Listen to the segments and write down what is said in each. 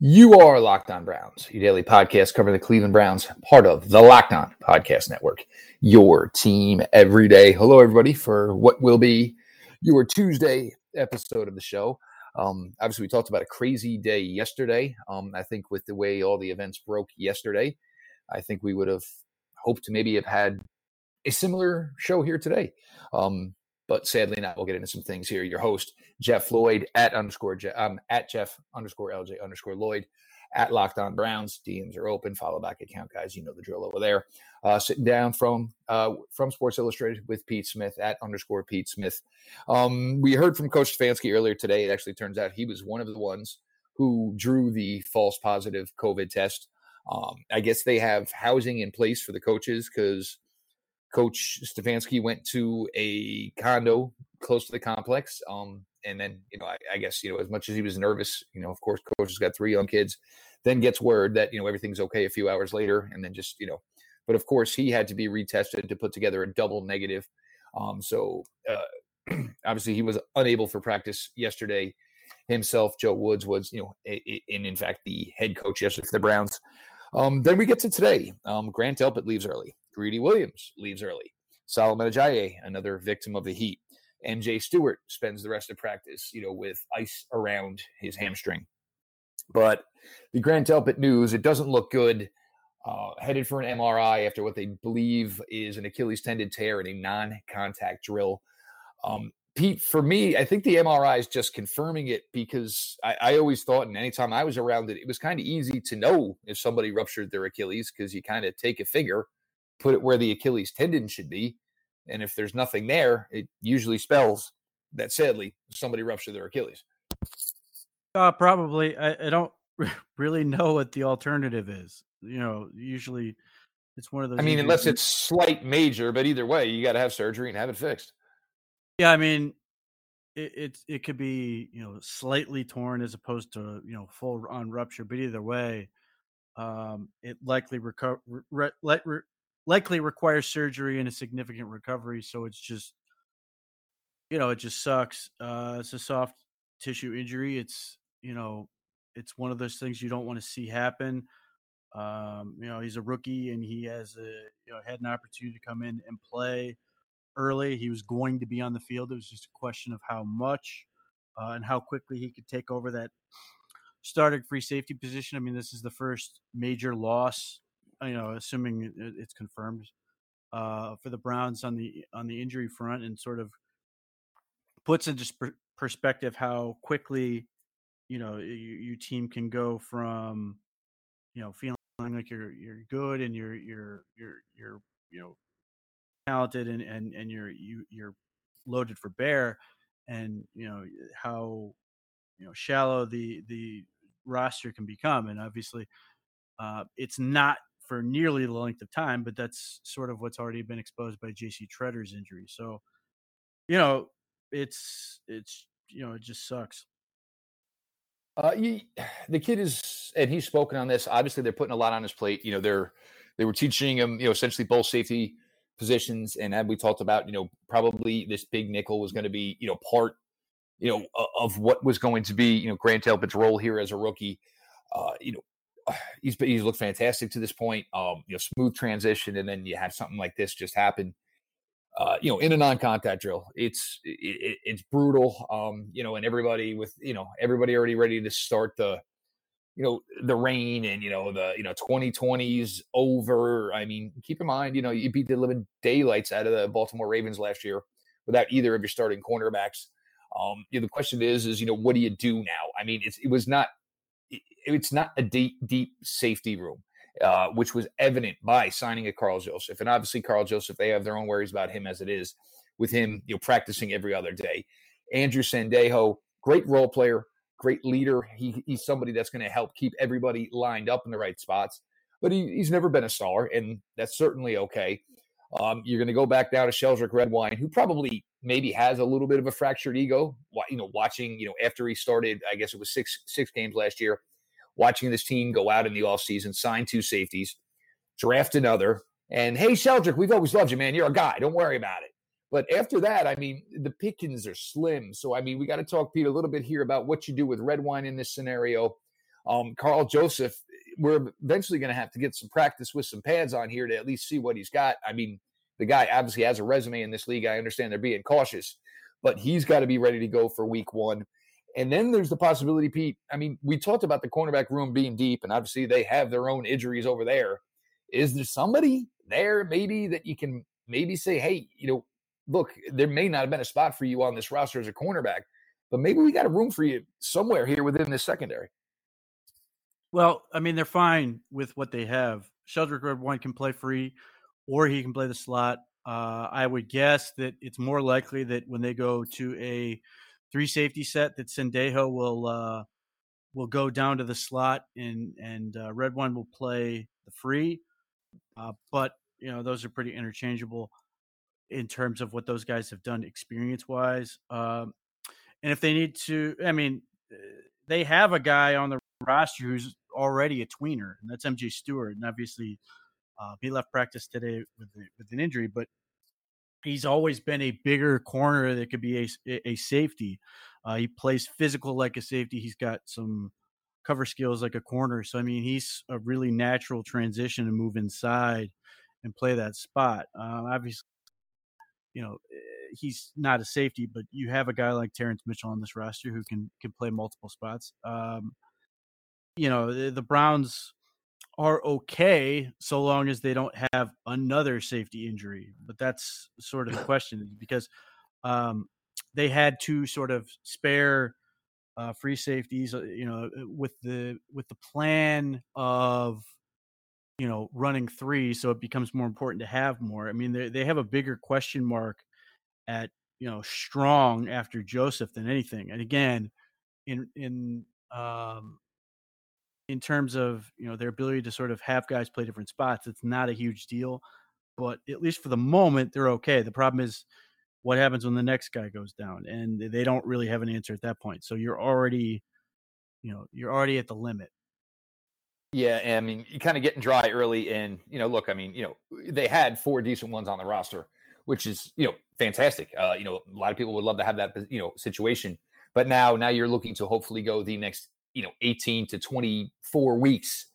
You are Locked On Browns, your daily podcast covering the Cleveland Browns, part of the Locked On Podcast Network, your team every day. Hello, everybody, for what will be your Tuesday episode of the show. Um, obviously, we talked about a crazy day yesterday. Um, I think with the way all the events broke yesterday, I think we would have hoped to maybe have had a similar show here today. Um, but sadly not. We'll get into some things here. Your host, Jeff Lloyd at underscore um, at Jeff underscore LJ underscore Lloyd at Locked On Browns. DMs are open. Follow back account, guys. You know the drill over there. Uh, sitting down from uh, from Sports Illustrated with Pete Smith at underscore Pete Smith. Um, we heard from Coach Stefanski earlier today. It actually turns out he was one of the ones who drew the false positive COVID test. Um, I guess they have housing in place for the coaches because Coach Stefanski went to a condo close to the complex. Um, and then, you know, I, I, guess, you know, as much as he was nervous, you know, of course, coach has got three young kids, then gets word that, you know, everything's okay a few hours later. And then just, you know, but of course, he had to be retested to put together a double negative. Um, so uh, obviously, he was unable for practice yesterday himself. Joe Woods was, you know, in, in fact, the head coach yesterday for the Browns. Um, then we get to today. Um, Grant Delpit leaves early. Greedy Williams leaves early. Solomon Ajayi, another victim of the heat. MJ Stewart spends the rest of practice, you know, with ice around his hamstring. But the Grant Delpit news, it doesn't look good. Uh, headed for an MRI after what they believe is an Achilles tendon tear in a non-contact drill. Um, Pete, for me, I think the MRI is just confirming it because I, I always thought, and anytime I was around it, it was kind of easy to know if somebody ruptured their Achilles because you kind of take a finger put it where the Achilles tendon should be. And if there's nothing there, it usually spells that sadly somebody ruptured their Achilles. Uh, probably. I, I don't really know what the alternative is. You know, usually it's one of those. I mean, unless it's slight major, but either way, you got to have surgery and have it fixed. Yeah, I mean, it, it it could be you know slightly torn as opposed to you know full on rupture, but either way, um, it likely recover re, re, likely requires surgery and a significant recovery. So it's just, you know, it just sucks. Uh, it's a soft tissue injury. It's, you know, it's one of those things you don't want to see happen. Um, you know, he's a rookie and he has a, you know, had an opportunity to come in and play early. He was going to be on the field. It was just a question of how much uh, and how quickly he could take over that starting free safety position. I mean, this is the first major loss you know, assuming it's confirmed uh, for the Browns on the on the injury front, and sort of puts into perspective how quickly you know your, your team can go from you know feeling like you're you're good and you're you're you're you're you know talented and and and you're you you're loaded for bear and you know how you know shallow the the roster can become. And obviously uh, it's not for nearly the length of time, but that's sort of what's already been exposed by JC Tretter's injury. So, you know, it's it's you know, it just sucks. Uh, he, the kid is, and he's spoken on this. Obviously, they're putting a lot on his plate. You know, they're they were teaching him, you know, essentially both safety positions, and as we talked about, you know, probably this big nickel was going to be, you know, part, you know, of what was going to be, you know, Grant Delpit's role here as a rookie. Uh, you know, he's he's looked fantastic to this point. Um, you know, smooth transition, and then you have something like this just happen. Uh, you know, in a non-contact drill, it's it, it's brutal. Um, you know, and everybody with you know everybody already ready to start the you know the rain and you know the you know 2020s over. I mean, keep in mind, you know, you beat the living daylights out of the Baltimore Ravens last year without either of your starting cornerbacks. Um, you know, the question is, is you know, what do you do now? I mean, it's it was not it's not a deep, deep safety room, uh, which was evident by signing a Karl Joseph. And obviously, Karl Joseph, they have their own worries about him as it is with him, you know, practicing every other day. Andrew Sendejo, great role player, great leader. He, he's somebody that's going to help keep everybody lined up in the right spots. But he, he's never been a star, and that's certainly okay. Um, you're going to go back down to Sheldrick Redwine, who probably maybe has a little bit of a fractured ego. You know, watching you know after he started, I guess it was six six games last year watching this team go out in the offseason, sign two safeties, draft another. And hey, Sheldrick, we've always loved you, man. You're a guy. Don't worry about it. But after that, I mean, the pickings are slim. So, I mean, we got to talk, Pete, a little bit here about what you do with Redwine in this scenario. Um, Karl Joseph, we're eventually going to have to get some practice with some pads on here to at least see what he's got. I mean, the guy obviously has a resume in this league. I understand they're being cautious, but he's got to be ready to go for week one. And then there's the possibility, Pete. I mean, we talked about the cornerback room being deep, and obviously they have their own injuries over there. Is there somebody there maybe that you can maybe say, hey, you know, look, there may not have been a spot for you on this roster as a cornerback, but maybe we got a room for you somewhere here within this secondary. Well, I mean, they're fine with what they have. Sheldrick Redwine can play free, or he can play the slot. Uh, I would guess that it's more likely that when they go to a three safety set, that Sendejo will uh, will go down to the slot, and and uh, Redwine will play the free. Uh, but you know, those are pretty interchangeable in terms of what those guys have done experience wise. Um, and if they need to, I mean, uh, they have a guy on the roster who's already a tweener, and that's MJ Stewart. And obviously, uh, he left practice today with with an injury, but he's always been a bigger corner that could be a, a safety. Uh, he plays physical like a safety. He's got some cover skills like a corner. So I mean, he's a really natural transition to move inside and play that spot. Um, obviously, you know, eh, he's not a safety, but you have a guy like Terrence Mitchell on this roster who can can play multiple spots. Um, you know, the, the Browns are okay so long as they don't have another safety injury. But that's sort of the question because um, they had two sort of spare uh, free safeties. Uh, you know, uh, with the with the plan of you know running three, so it becomes more important to have more. I mean, they they have a bigger question mark at you know strong after Joseph than anything. And again, in in um, in terms of you know their ability to sort of have guys play different spots, it's not a huge deal. But at least for the moment, they're okay. The problem is what happens when the next guy goes down, and they don't really have an answer at that point. So you're already, you know, you're already at the limit. Yeah, I mean, you kind of getting dry early, and you know, look, I mean, you know, they had four decent ones on the roster, which is you know fantastic. Uh, you know, a lot of people would love to have that you know situation, but now now you're looking to hopefully go the next you know 18 to 24 weeks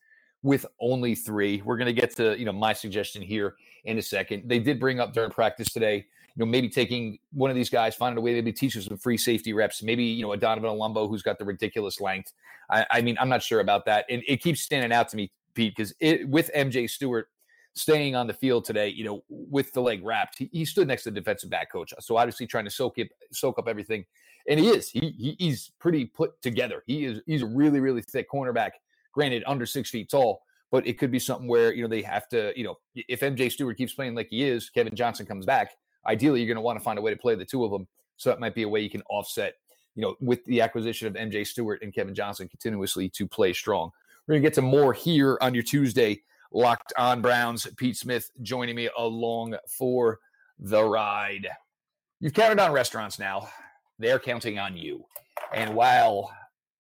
with only three. We're going to get to you know my suggestion here in a second. They did bring up during practice today, you know, maybe taking one of these guys, finding a way to maybe teach us some free safety reps. Maybe you know a Donovan Olumba who's got the ridiculous length. I, I mean, I'm not sure about that, and it keeps standing out to me, Pete, because it with MJ Stewart staying on the field today, you know, with the leg wrapped, he, he stood next to the defensive back coach. So obviously trying to soak it, soak up everything and he is. He, he, he's pretty put together. He is. He's a really really thick cornerback. Granted, under six feet tall, but it could be something where you know they have to. You know, if MJ Stewart keeps playing like he is, Kevin Johnson comes back. Ideally, you're going to want to find a way to play the two of them. So that might be a way you can offset. You know, with the acquisition of MJ Stewart and Kevin Johnson continuously to play strong. We're going to get to more here on your Tuesday Locked On Browns. Pete Smith joining me along for the ride. You've counted on restaurants now they're counting on you. And while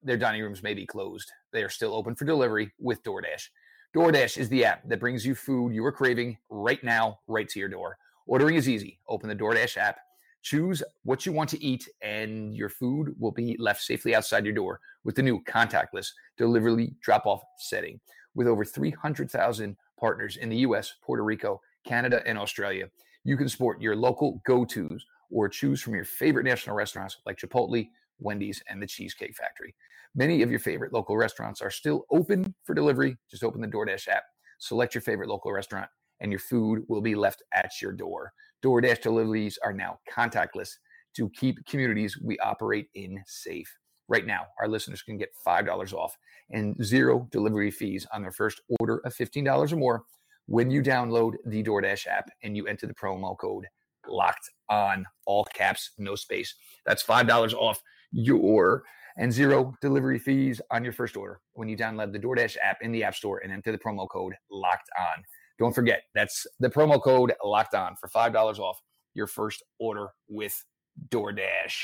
their dining rooms may be closed, they are still open for delivery with DoorDash. DoorDash is the app that brings you food you are craving right now, right to your door. Ordering is easy. Open the DoorDash app, choose what you want to eat, and your food will be left safely outside your door with the new contactless delivery drop off setting. With over 300,000 partners in the US, Puerto Rico, Canada, and Australia, you can support your local go tos or choose from your favorite national restaurants like Chipotle, Wendy's, and the Cheesecake Factory. Many of your favorite local restaurants are still open for delivery. Just open the DoorDash app, select your favorite local restaurant, and your food will be left at your door. DoorDash deliveries are now contactless to keep communities we operate in safe. Right now, our listeners can get $5 off and zero delivery fees on their first order of $15 or more when you download the DoorDash app and you enter the promo code locked on all caps, no space. That's $5 off your and zero delivery fees on your first order when you download the DoorDash app in the App Store and enter the promo code locked on. Don't forget, that's the promo code locked on for $5 off your first order with DoorDash.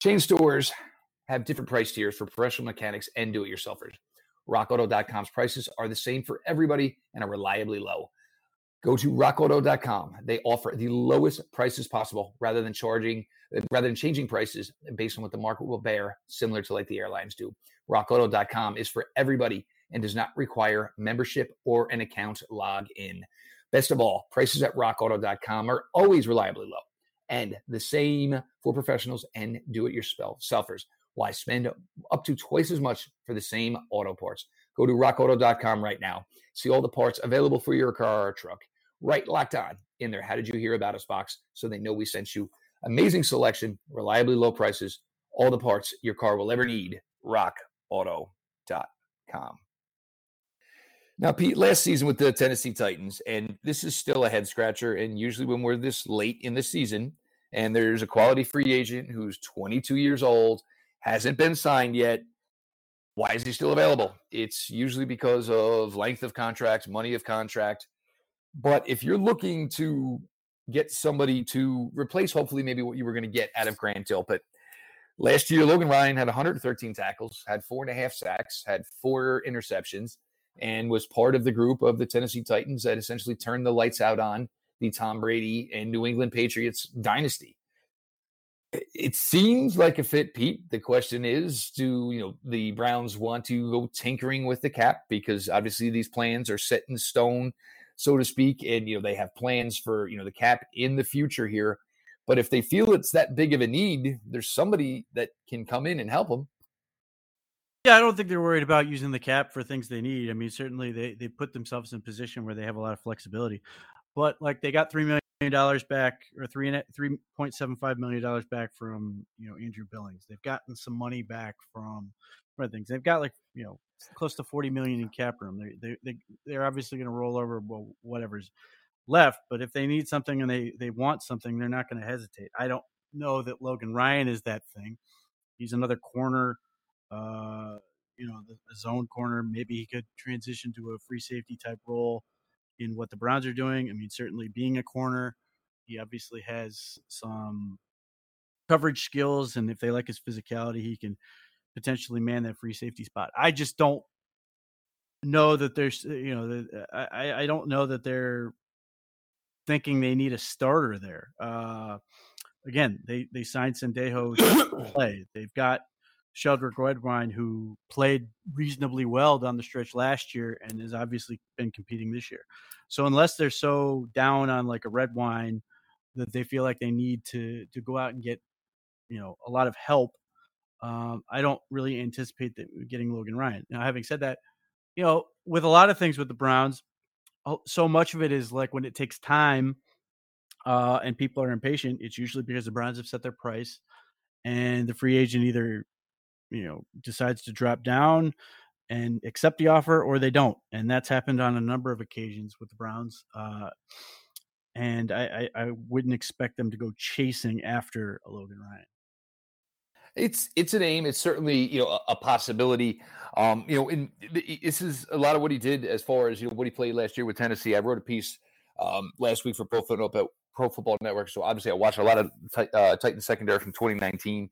Chain stores have different price tiers for professional mechanics and do it yourselfers. RockAuto.com's prices are the same for everybody and are reliably low. Go to rockauto.com. They offer the lowest prices possible rather than charging rather than changing prices based on what the market will bear, similar to like the airlines do. RockAuto.com is for everybody and does not require membership or an account log in. Best of all, prices at rockauto.com are always reliably low and the same for professionals and do it yourselfers. Why spend up to twice as much for the same auto parts? Go to rockauto.com right now. See all the parts available for your car or truck. Right locked on in there. How did you hear about us box? So they know we sent you. Amazing selection, reliably low prices, all the parts your car will ever need. RockAuto.com. Now, Pete, last season with the Tennessee Titans, and this is still a head scratcher. And usually, when we're this late in the season and there's a quality free agent who's 22 years old, hasn't been signed yet, why is he still available? It's usually because of length of contract, money of contract. But if you're looking to get somebody to replace, hopefully, maybe what you were going to get out of Grant Delpit. Last year, Logan Ryan had 113 tackles, had four and a half sacks, had four interceptions and was part of the group of the Tennessee Titans that essentially turned the lights out on the Tom Brady and New England Patriots dynasty. It seems like a fit, Pete. The question is, do you know the Browns want to go tinkering with the cap because obviously these plans are set in stone, so to speak, and you know they have plans for you know the cap in the future here. But if they feel it's that big of a need, there's somebody that can come in and help them. Yeah, I don't think they're worried about using the cap for things they need. I mean, certainly they they put themselves in a position where they have a lot of flexibility. But like they got three million dollars back or three three point seven five million dollars back from you know Andrew Billings. They've gotten some money back from other things. They've got like you know close to forty million in cap room. They they, they they're obviously going to roll over whatever's left. But if they need something and they they want something, they're not going to hesitate. I don't know that Logan Ryan is that thing. He's another corner uh, you know, the, the zone corner. Maybe he could transition to a free safety type role in what the Browns are doing. I mean, certainly being a corner, he obviously has some coverage skills, and if they like his physicality, he can potentially man that free safety spot. I just don't know that there's, you know, I I don't know that they're thinking they need a starter there. Uh, again, they they signed Sendejo to play. They've got Sheldrick Redwine, who played reasonably well down the stretch last year and has obviously been competing this year. So unless they're so down on like a Redwine that they feel like they need to to go out and get you know a lot of help, um, I don't really anticipate that getting Logan Ryan. Now, having said that, you know, with a lot of things with the Browns, so much of it is like when it takes time uh, and people are impatient. It's usually because the Browns have set their price and the free agent either you know decides to drop down and accept the offer or they don't and that's happened on a number of occasions with the browns uh, and I, I, I wouldn't expect them to go chasing after a logan ryan it's it's an aim. It's certainly you know a, a possibility. Um, you know, in, this is a lot of what he did as far as you know what he played last year with Tennessee. I wrote a piece um, last week for Pro Football, Pro Football Network, so obviously I watched a lot of uh, Titan secondary from 2019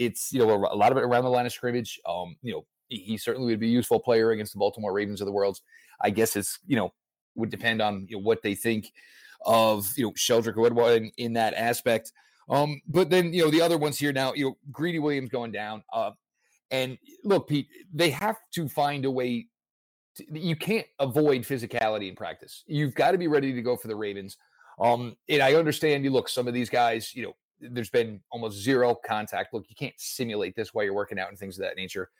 it's you know a, lot of it around the line of scrimmage. Um, you know, he certainly would be a useful player against the Baltimore Ravens of the world. I guess it's you know would depend on you know, what they think of you know Sheldrick or in, in that aspect. Um, but then you know the other ones here now, you know Greedy Williams going down. Uh, and look, Pete, they have to find a way. To, you can't avoid physicality in practice. You've got to be ready to go for the Ravens. Um, and I understand you look some of these guys, you know, there's been almost zero contact. Look, you can't simulate this while you're working out and things of that nature.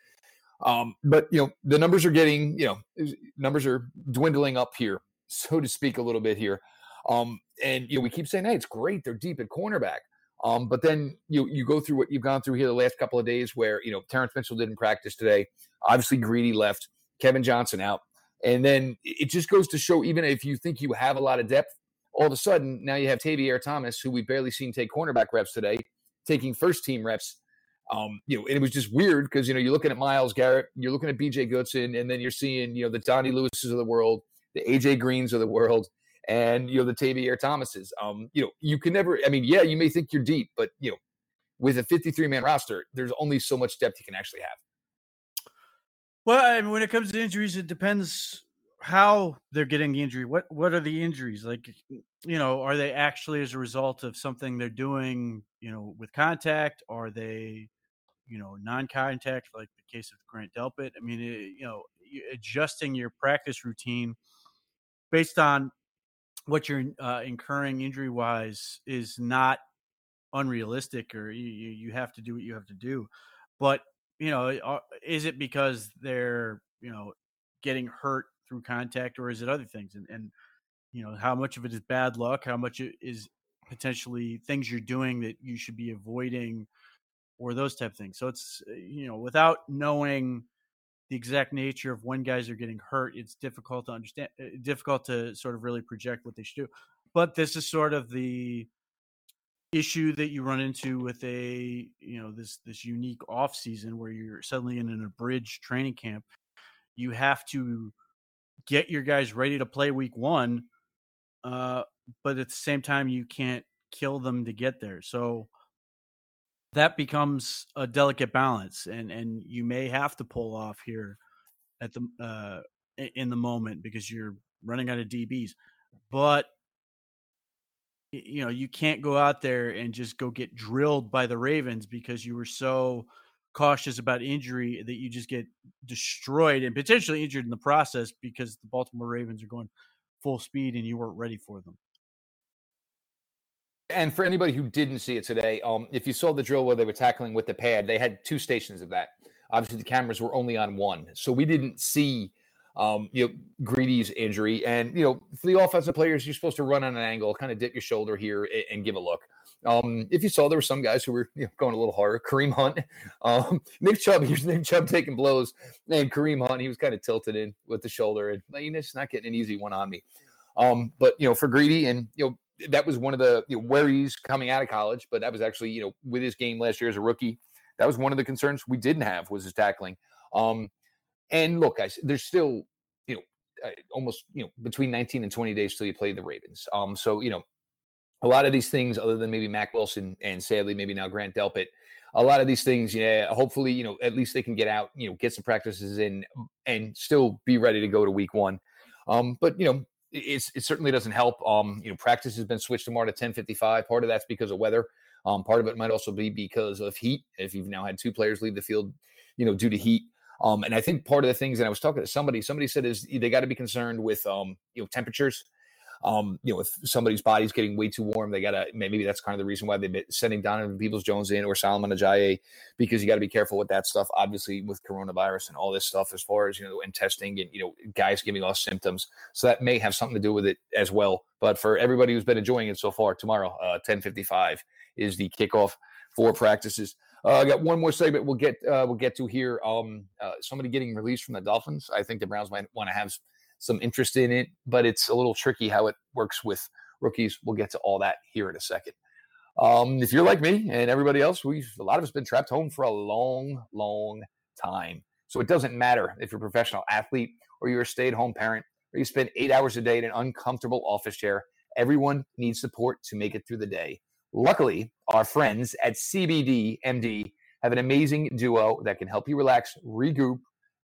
Um, but you know, the numbers are getting, you know, numbers are dwindling up here, so to speak, a little bit here. Um, and you know, we keep saying, hey, it's great, they're deep at cornerback. Um, but then you you go through what you've gone through here the last couple of days, where you know Terrence Mitchell didn't practice today. Obviously, Greedy left, Kevin Johnson out, and then it just goes to show, even if you think you have a lot of depth, all of a sudden now you have Tavierre Thomas, who we barely seen take cornerback reps today, taking first team reps. Um, you know, and it was just weird because you know you're looking at Myles Garrett, you're looking at B.J. Goodson, and then you're seeing you know the Donnie Lewises of the world, the A.J. Greens of the world, and you know the Tavierre Thomases. Um, you know, you can never. I mean, yeah, you may think you're deep, but you know, with a 53 man roster, there's only so much depth you can actually have. Well, I mean, when it comes to injuries, it depends how they're getting the injury. What what are the injuries? Like, you know, are they actually as a result of something they're doing, you know, with contact? Are they, you know, non-contact, like the case of Grant Delpit? I mean, it, you know, adjusting your practice routine based on what you're uh, incurring injury wise is not unrealistic, or you you have to do what you have to do. But you know, uh, is it because they're you know getting hurt through contact, or is it other things? And, and you know, how much of it is bad luck? How much is potentially things you're doing that you should be avoiding, or those type of things? So it's uh, you know, without knowing the exact nature of when guys are getting hurt, it's difficult to understand, uh, difficult to sort of really project what they should do. But this is sort of the issue that you run into with a you know this this unique off season where you're suddenly in an abridged training camp you have to get your guys ready to play week one, uh, but at the same time, you can't kill them to get there. So that becomes a delicate balance, and and you may have to pull off here at the uh, in the moment because you're running out of DBs, but you know you can't go out there and just go get drilled by the Ravens because you were so cautious about injury that you just get destroyed and potentially injured in the process because the Baltimore Ravens are going full speed and you weren't ready for them. And for anybody who didn't see it today, um, if you saw the drill where they were tackling with the pad, they had two stations of that. Obviously, the cameras were only on one, so we didn't see um, you know Greedy's injury. And you know, for the offensive players, you're supposed to run on an angle, kind of dip your shoulder here, and, and give a look. Um, if you saw, there were some guys who were you know, going a little harder. Kareem Hunt, um, Nick Chubb, here's Nick Chubb taking blows, and Kareem Hunt, he was kind of tilted in with the shoulder, and you know, it's not getting an easy one on me. Um, but you know, for Greedy, and you know, that was one of the you know, worries coming out of college. But that was actually you know, with his game last year as a rookie, that was one of the concerns we didn't have was his tackling. Um, and look, guys, there's still you know almost you know between 19 and 20 days till you play the Ravens. Um, so you know a lot of these things, other than maybe Mack Wilson and sadly maybe now Grant Delpit, a lot of these things, yeah, hopefully, you know, at least they can get out, you know, get some practices in and still be ready to go to week one. Um, but you know, it's it certainly doesn't help. Um, you know, practice has been switched tomorrow to 1055. Part of that's because of weather. Um, part of it might also be because of heat. If you've now had two players leave the field, you know, due to heat. Um, and I think part of the things, and I was talking to somebody, somebody said is they got to be concerned with um, you know, temperatures um, you know, if somebody's body's getting way too warm, they gotta maybe that's kind of the reason why they've been sending Donovan Peoples Jones in or Solomon Ajayi, because you got to be careful with that stuff. Obviously, with coronavirus and all this stuff, as far as you know, and testing and you know, guys giving off symptoms, so that may have something to do with it as well. But for everybody who's been enjoying it so far, tomorrow, uh, ten fifty five is the kickoff for practices. Uh, I got one more segment we'll get uh, we'll get to here. Um, uh, somebody getting released from the Dolphins. I think the Browns might want to have some interest in it, but it's a little tricky how it works with rookies. We'll get to all that here in a second. Um, if you're like me and everybody else, we've a lot of us been trapped home for a long, long time. So it doesn't matter if you're a professional athlete or you're a stay-at-home parent or you spend eight hours a day in an uncomfortable office chair. Everyone needs support to make it through the day. Luckily, our friends at CBD MD have an amazing duo that can help you relax, regroup,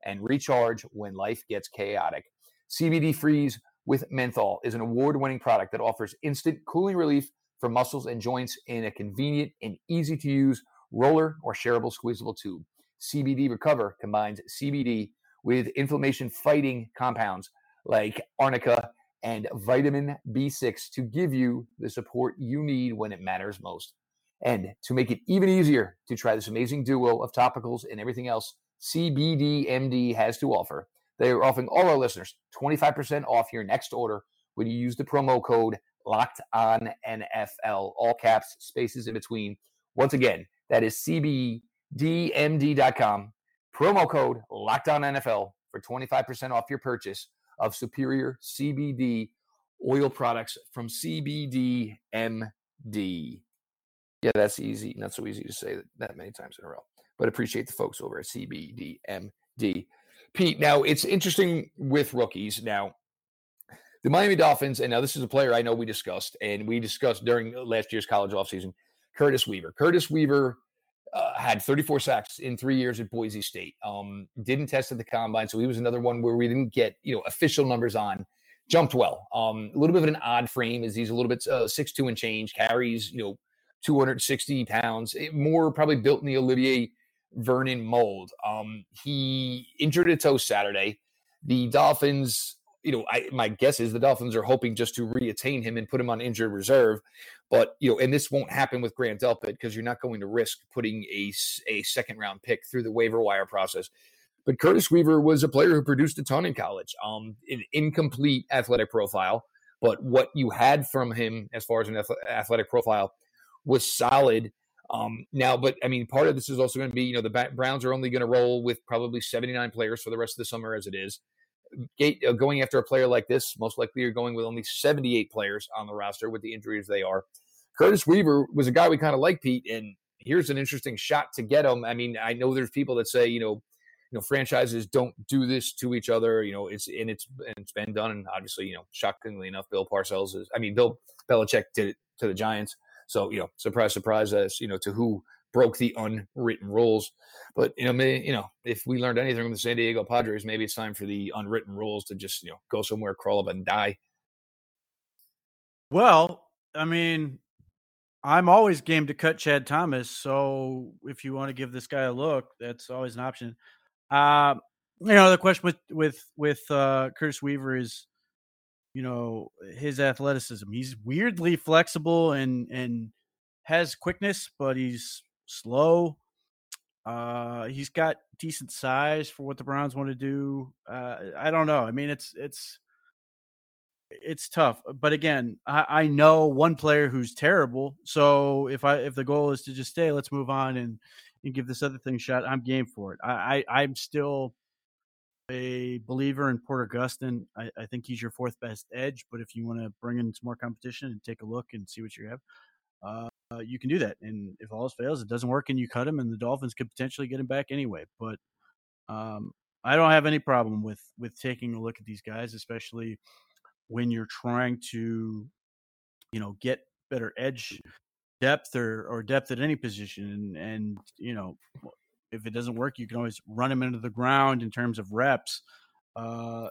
and recharge when life gets chaotic. CBD Freeze with menthol is an award winning product that offers instant cooling relief for muscles and joints in a convenient and easy to use roller or shareable squeezable tube. CBD Recover combines CBD with inflammation fighting compounds like arnica and vitamin B6 to give you the support you need when it matters most. And to make it even easier to try this amazing duo of topicals and everything else CBDMD has to offer, they are offering all our listeners 25% off your next order when you use the promo code locked on NFL, all caps, spaces in between. Once again, that is CBDMD.com. Promo code locked on NFL for 25% off your purchase of superior CBD oil products from CBDMD. Yeah, that's easy. Not so easy to say that many times in a row, but appreciate the folks over at CBDMD. Pete, now it's interesting with rookies. Now, the Miami Dolphins, and now this is a player I know we discussed, and we discussed during last year's college offseason, Curtis Weaver. Curtis Weaver uh, had 34 sacks in three years at Boise State. Um, didn't test at the combine, so he was another one where we didn't get you know official numbers on. Jumped well. Um, a little bit of an odd frame as he's a little bit uh, six two and change. Carries you know 260 pounds. It, more probably built in the Olivier Vernon mold. Um, he injured a toe Saturday. The Dolphins, you know, I, my guess is the Dolphins are hoping just to reattain him and put him on injured reserve. But you know, and this won't happen with Grant Delpit because you're not going to risk putting a a second round pick through the waiver wire process. But Curtis Weaver was a player who produced a ton in college. Um, an incomplete athletic profile, but what you had from him as far as an athletic profile was solid. Um, now, but I mean, part of this is also going to be, you know, the Browns are only going to roll with probably 79 players for the rest of the summer as it is. Gate, uh, going after a player like this, most likely you're going with only 78 players on the roster with the injuries they are. Curtis Weaver was a guy we kind of like, Pete, and here's an interesting shot to get him. I mean, I know there's people that say, you know, you know, franchises don't do this to each other. You know, it's and it's and it's been done. And obviously, you know, shockingly enough, Bill Parcells is. I mean, Bill Belichick did it to the Giants. So you know, surprise, surprise, as you know, to who broke the unwritten rules. But you know, may, you know, if we learned anything from the San Diego Padres, maybe it's time for the unwritten rules to just you know go somewhere, crawl up, and die. Well, I mean, I'm always game to cut Chad Thomas. So if you want to give this guy a look, that's always an option. Uh, you know, the question with with with uh, Curtis Weaver is, you know, his athleticism. He's weirdly flexible and and has quickness, but he's slow. Uh, he's got decent size for what the Browns want to do. Uh, I don't know. I mean, it's it's it's tough. But again, I, I know one player who's terrible. So if I if the goal is to just stay, let's move on and and give this other thing shot. I'm game for it. I, I I'm still a believer in Porter Gustin. I, I think he's your fourth best edge. But if you want to bring in some more competition and take a look and see what you have, uh, you can do that. And if all else fails, it doesn't work, and you cut him, and the Dolphins could potentially get him back anyway. But um, I don't have any problem with with taking a look at these guys, especially when you're trying to, you know, get better edge depth or or depth at any position. And and you know, if it doesn't work, you can always run him into the ground in terms of reps, uh,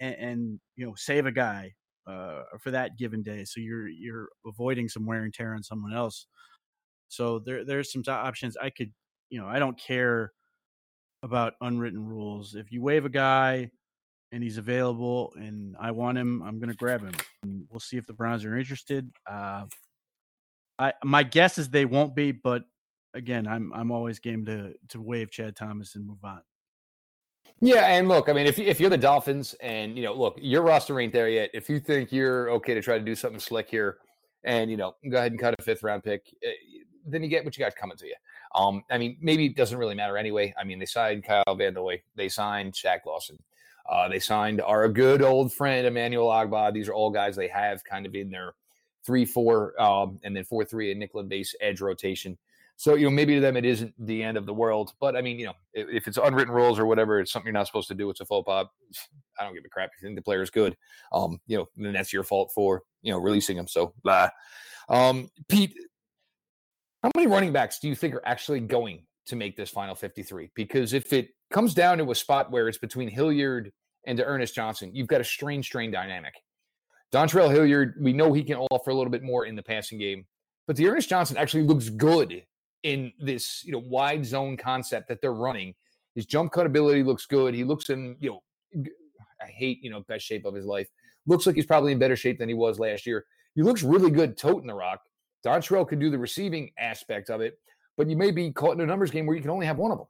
and, and you know, save a guy uh, for that given day. So you're you're avoiding some wear and tear on someone else. So there there's some options. I could you know I don't care about unwritten rules. If you waive a guy and he's available and I want him, I'm going to grab him. And we'll see if the Browns are interested. Uh, I my guess is they won't be, but again, I'm I'm always game to to waive Chad Thomas and move on. Yeah, and look, I mean, if if you're the Dolphins, and you know, look, your roster ain't there yet. If you think you're okay to try to do something slick here, and you know, go ahead and cut a fifth round pick, eh, then you get what you got coming to you. Um, I mean, maybe it doesn't really matter anyway. I mean, they signed Kyle Van Noy, they signed Shaq Lawson, uh, they signed our good old friend Emmanuel Ogbah. These are all guys they have kind of in their three four, um, and then four three and nickel and base edge rotation. So, you know, maybe to them it isn't the end of the world. But I mean, you know, if, if it's unwritten rules or whatever, it's something you're not supposed to do. It's a faux pas. I don't give a crap. If you think the player is good, um, you know, then that's your fault for, you know, releasing him. So, blah. Um, Pete, how many running backs do you think are actually going to make this final 53? Because if it comes down to a spot where it's between Hilliard and Ernest Johnson, you've got a strange, strange dynamic. Dontrell Hilliard, we know he can offer a little bit more in the passing game, but the Ernest Johnson actually looks good in this you know wide zone concept that they're running. His jump cut ability looks good. He looks in you know I hate you know best shape of his life. Looks like he's probably in better shape than he was last year. He looks really good toting the rock. Dontrell can do the receiving aspect of it, but you may be caught in a numbers game where you can only have one of them.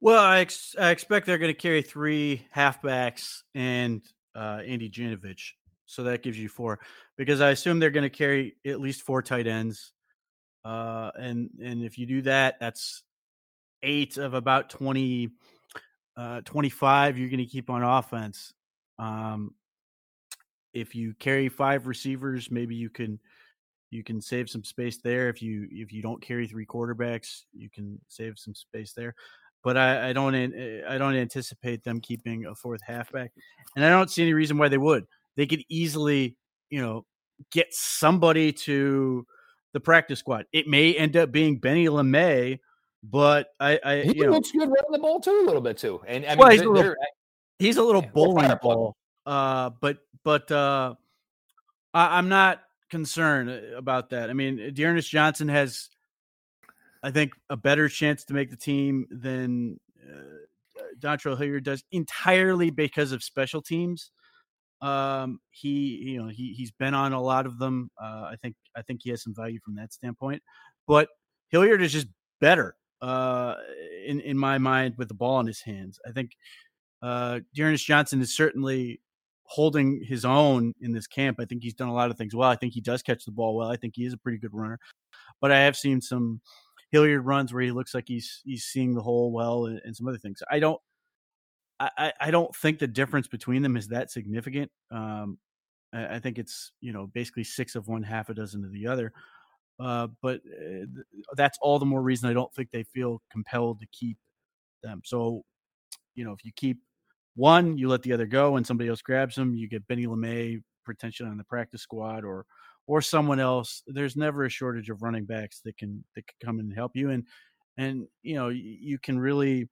Well, I, ex- I expect they're going to carry three halfbacks and uh, Andy Janovich, so that gives you four. Because I assume they're going to carry at least four tight ends uh, and and if you do that, that's eight of about 20, uh, 25 you're going to keep on offense. Um, if you carry five receivers, maybe you can you can save some space there. If you if you don't carry three quarterbacks, you can save some space there. But I, I don't eh, I don't anticipate them keeping a fourth halfback, and I don't see any reason why they would. They could easily, you know, get somebody to the practice squad. It may end up being Benny LeMay, but I, I he you looks know, good running the ball too a little bit too. And I mean, well, he's a little, he's a little Yeah, bowling ball. Uh, but but uh, I, I'm not concerned uh, about that. I mean, D'Ernest Johnson has, I think, a better chance to make the team than uh, Dontrell Hilliard does entirely because of special teams. Um, he, you know, he he's been on a lot of them. Uh, I think I think he has some value from that standpoint. But Hilliard is just better uh, in in my mind with the ball in his hands. I think uh, D'Ernest Johnson is certainly holding his own in this camp. I think he's done a lot of things well. I think he does catch the ball well. I think he is a pretty good runner. But I have seen some Hilliard runs where he looks like he's he's seeing the hole well and, and some other things. I don't I, I- don't think the difference between them is that significant. Um, I, I think it's you know basically six of one, half a dozen of the other. Uh, but uh, that's all the more reason I don't think they feel compelled to keep them. So, you know, if you keep one, you let the other go, and somebody else grabs them. You get Benny LeMay potentially on the practice squad, or or someone else. There's never a shortage of running backs that can that can come and help you, and and you know y- you can really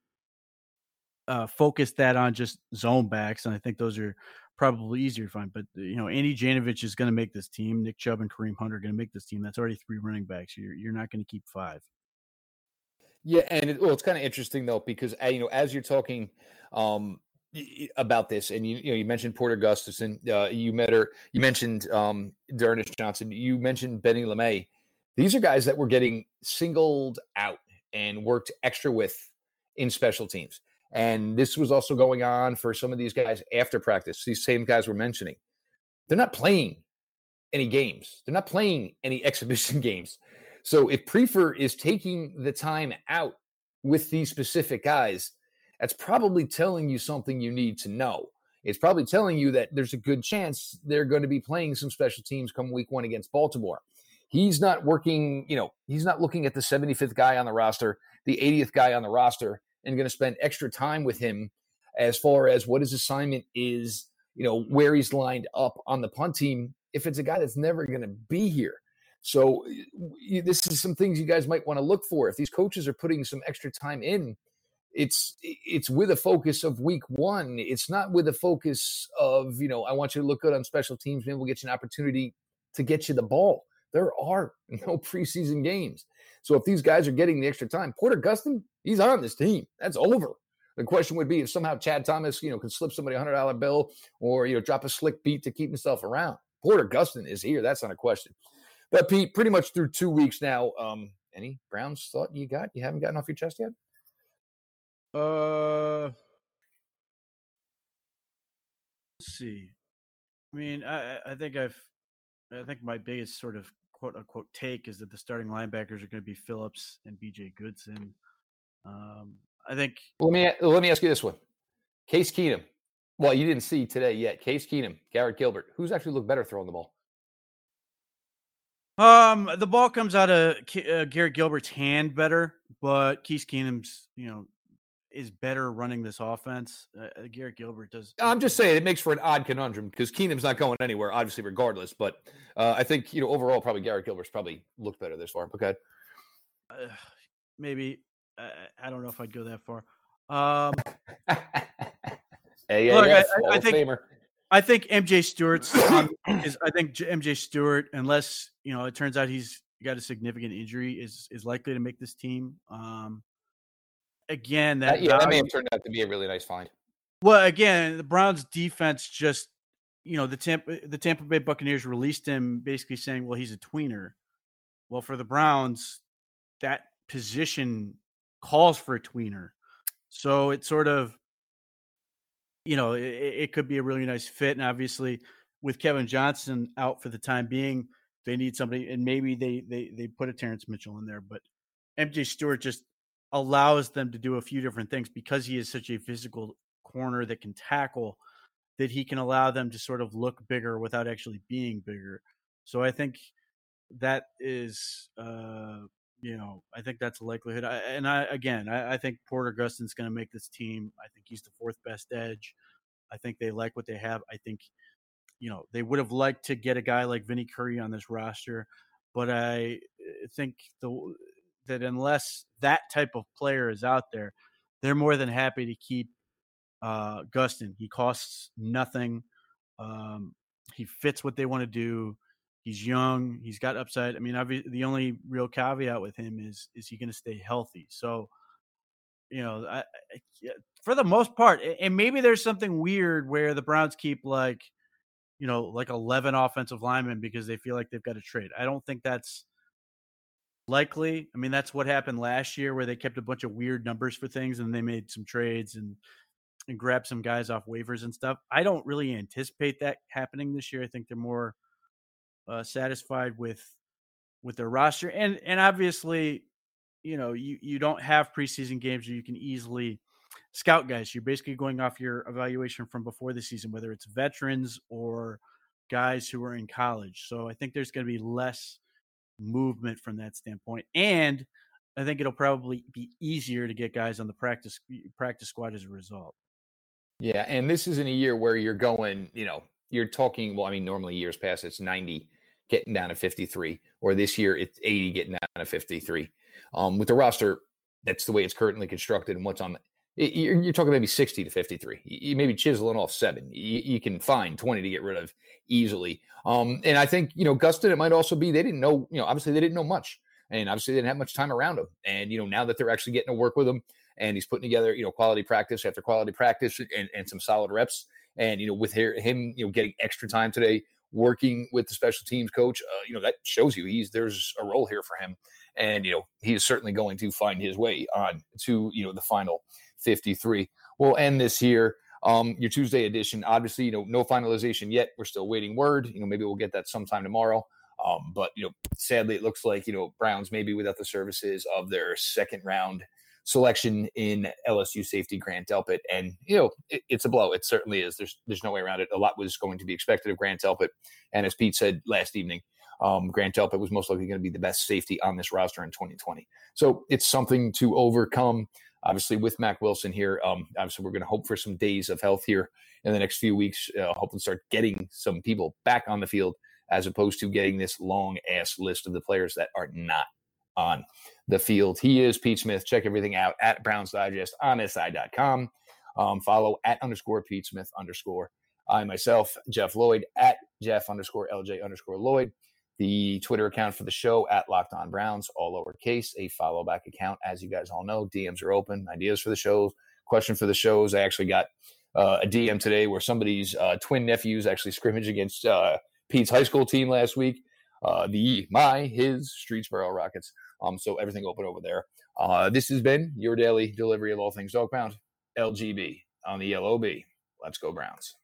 uh, focus that on just zone backs, and I think those are probably easier to find. But you know, Andy Janovich is going to make this team. Nick Chubb and Kareem Hunt are going to make this team. That's already three running backs. You're you're not going to keep five. Yeah, and it, well, it's kind of interesting though because uh, you know as you're talking um, about this, and you you know you mentioned Porter Gustafson, uh, you met her, you mentioned um, D'Ernest Johnson, you mentioned Benny LeMay. These are guys that were getting singled out and worked extra with in special teams, and this was also going on for some of these guys after practice. These same guys we're mentioning, they're not playing any games. They're not playing any exhibition games. So if Priefer is taking the time out with these specific guys, that's probably telling you something you need to know. It's probably telling you that there's a good chance they're going to be playing some special teams come week one against Baltimore. He's not working, you know, he's not looking at the 75th guy on the roster, the 80th guy on the roster, and going to spend extra time with him as far as what his assignment is, you know, where he's lined up on the punt team if it's a guy that's never going to be here. So this is some things you guys might want to look for. If these coaches are putting some extra time in, it's it's with a focus of week one. It's not with a focus of you know I want you to look good on special teams. Maybe we'll get you an opportunity to get you the ball. There are no preseason games, so if these guys are getting the extra time, Porter Gustin, he's on this team. That's over. The question would be if somehow Chad Thomas, you know, can slip somebody a hundred dollar bill or you know drop a slick beat to keep himself around. Porter Gustin is here. That's not a question. But Pete, pretty much through two weeks now. Um, any Browns thought you got? You haven't gotten off your chest yet? Uh, let's see. I mean, I I- I think I've I think my biggest sort of quote unquote take is that the starting linebackers are going to be Phillips and B.J. Goodson. Um, I think let me let me ask you this one: Case Keenum. Well, you didn't see today yet. Case Keenum, Garrett Gilbert. Who's actually looked better throwing the ball? um the ball comes out of K- uh, Garrett Gilbert's hand better, but Case Keenum's you know is better running this offense. Uh, uh, Garrett Gilbert does. I'm just saying it makes for an odd conundrum because Keenum's not going anywhere, obviously, regardless. But uh, I think you know overall, probably Garrett Gilbert's probably looked better this far. Okay. uh, maybe I, I don't know if I'd go that far. Um, Look, I- I- I think- Famer. I think MJ Stewart's on, is. I think MJ Stewart, unless you know, it turns out he's got a significant injury, is is likely to make this team. Um, again, that That, yeah, that may value- have turned out to be a really nice find. well, again, the Browns defense just, you know, the Tampa eh, the Tampa Bay Buccaneers released him, basically saying, "Well, he's a tweener." Well, for the Browns, that position calls for a tweener, so it sort of, you know, it, it could be a really nice fit. And obviously, with Kevin Johnson out for the time being, they need somebody, and maybe they they they put a Terrence Mitchell in there, but MJ Stewart just allows them to do a few different things because he is such a physical corner that can tackle that he can allow them to sort of look bigger without actually being bigger. So I think that is uh you know, I think that's a likelihood. I, and I again, I, I think Porter Gustin's going to make this team. I think he's the fourth best edge. I think they like what they have. I think, you know, they would have liked to get a guy like Vinny Curry on this roster, but I, think the that unless that type of player is out there, they're more than happy to keep uh, Gustin. He costs nothing. Um, he fits what they want to do. He's young. He's got upside. I mean, the only real caveat with him is is he going to stay healthy? So, you know, I, I, for the most part, and maybe there's something weird where the Browns keep like, you know, like 11 offensive linemen because they feel like they've got to trade. I don't think that's likely. I mean, that's what happened last year where they kept a bunch of weird numbers for things and they made some trades and and grabbed some guys off waivers and stuff. I don't really anticipate that happening this year. I think they're more uh, satisfied with with their roster and and obviously, you know, you you don't have preseason games where you can easily scout guys. You're basically going off your evaluation from before the season, whether it's veterans or guys who are in college. So I think there's going to be less movement from that standpoint. And I think it'll probably be easier to get guys on the practice practice squad as a result. Yeah, and this isn't a year where you're going, you know, you're talking. Well, I mean, normally years past it's 90 getting down to 53, or this year it's 80 getting down to 53. Um, with the roster, that's the way it's currently constructed, and what's on. You're, talking maybe 60 to 53. You maybe chiseling off seven. You, can find 20 to get rid of easily. Um, and I think you know Gustin. It might also be they didn't know. You know, obviously they didn't know much, and obviously they didn't have much time around him. And you know, now that they're actually getting to work with him, and he's putting together you know quality practice after quality practice and, and some solid reps. And you know, with him, you know, getting extra time today, working with the special teams coach, uh, you know, that shows you he's there's a role here for him, and you know, he is certainly going to find his way on to you know the final 53. We'll end this here. Um, your Tuesday edition, obviously, you know, no finalization yet. We're still waiting word. You know, maybe we'll get that sometime tomorrow. Um, but you know, sadly, it looks like you know Browns maybe without the services of their second round selection in LSU safety Grant Delpit, and you know, it, it's a blow. It certainly is. There's there's no way around it. A lot was going to be expected of Grant Delpit, and as Pete said last evening, um, Grant Delpit was most likely going to be the best safety on this roster in 2020. So it's something to overcome obviously with Mack Wilson here, um, obviously we're going to hope for some days of health here in the next few weeks. Uh, hopefully start getting some people back on the field as opposed to getting this long ass list of the players that are not on the field. He is Pete Smith. Check everything out at Browns Digest on SI.com. Um, follow at underscore Pete Smith underscore. I myself, Jeff Lloyd at Jeff underscore LJ underscore Lloyd the Twitter account for the show at Locked On Browns, all lowercase, a follow back account. As you guys all know, DMs are open. Ideas for the shows, question for the shows. I actually got uh, a DM today where somebody's uh, twin nephews actually scrimmaged against uh, Pete's high school team last week. Uh, the my his Streetsboro Rockets. Um, so everything open over there. Uh, this has been your daily delivery of all things dog pound. LGB on the LOB. Let's go Browns.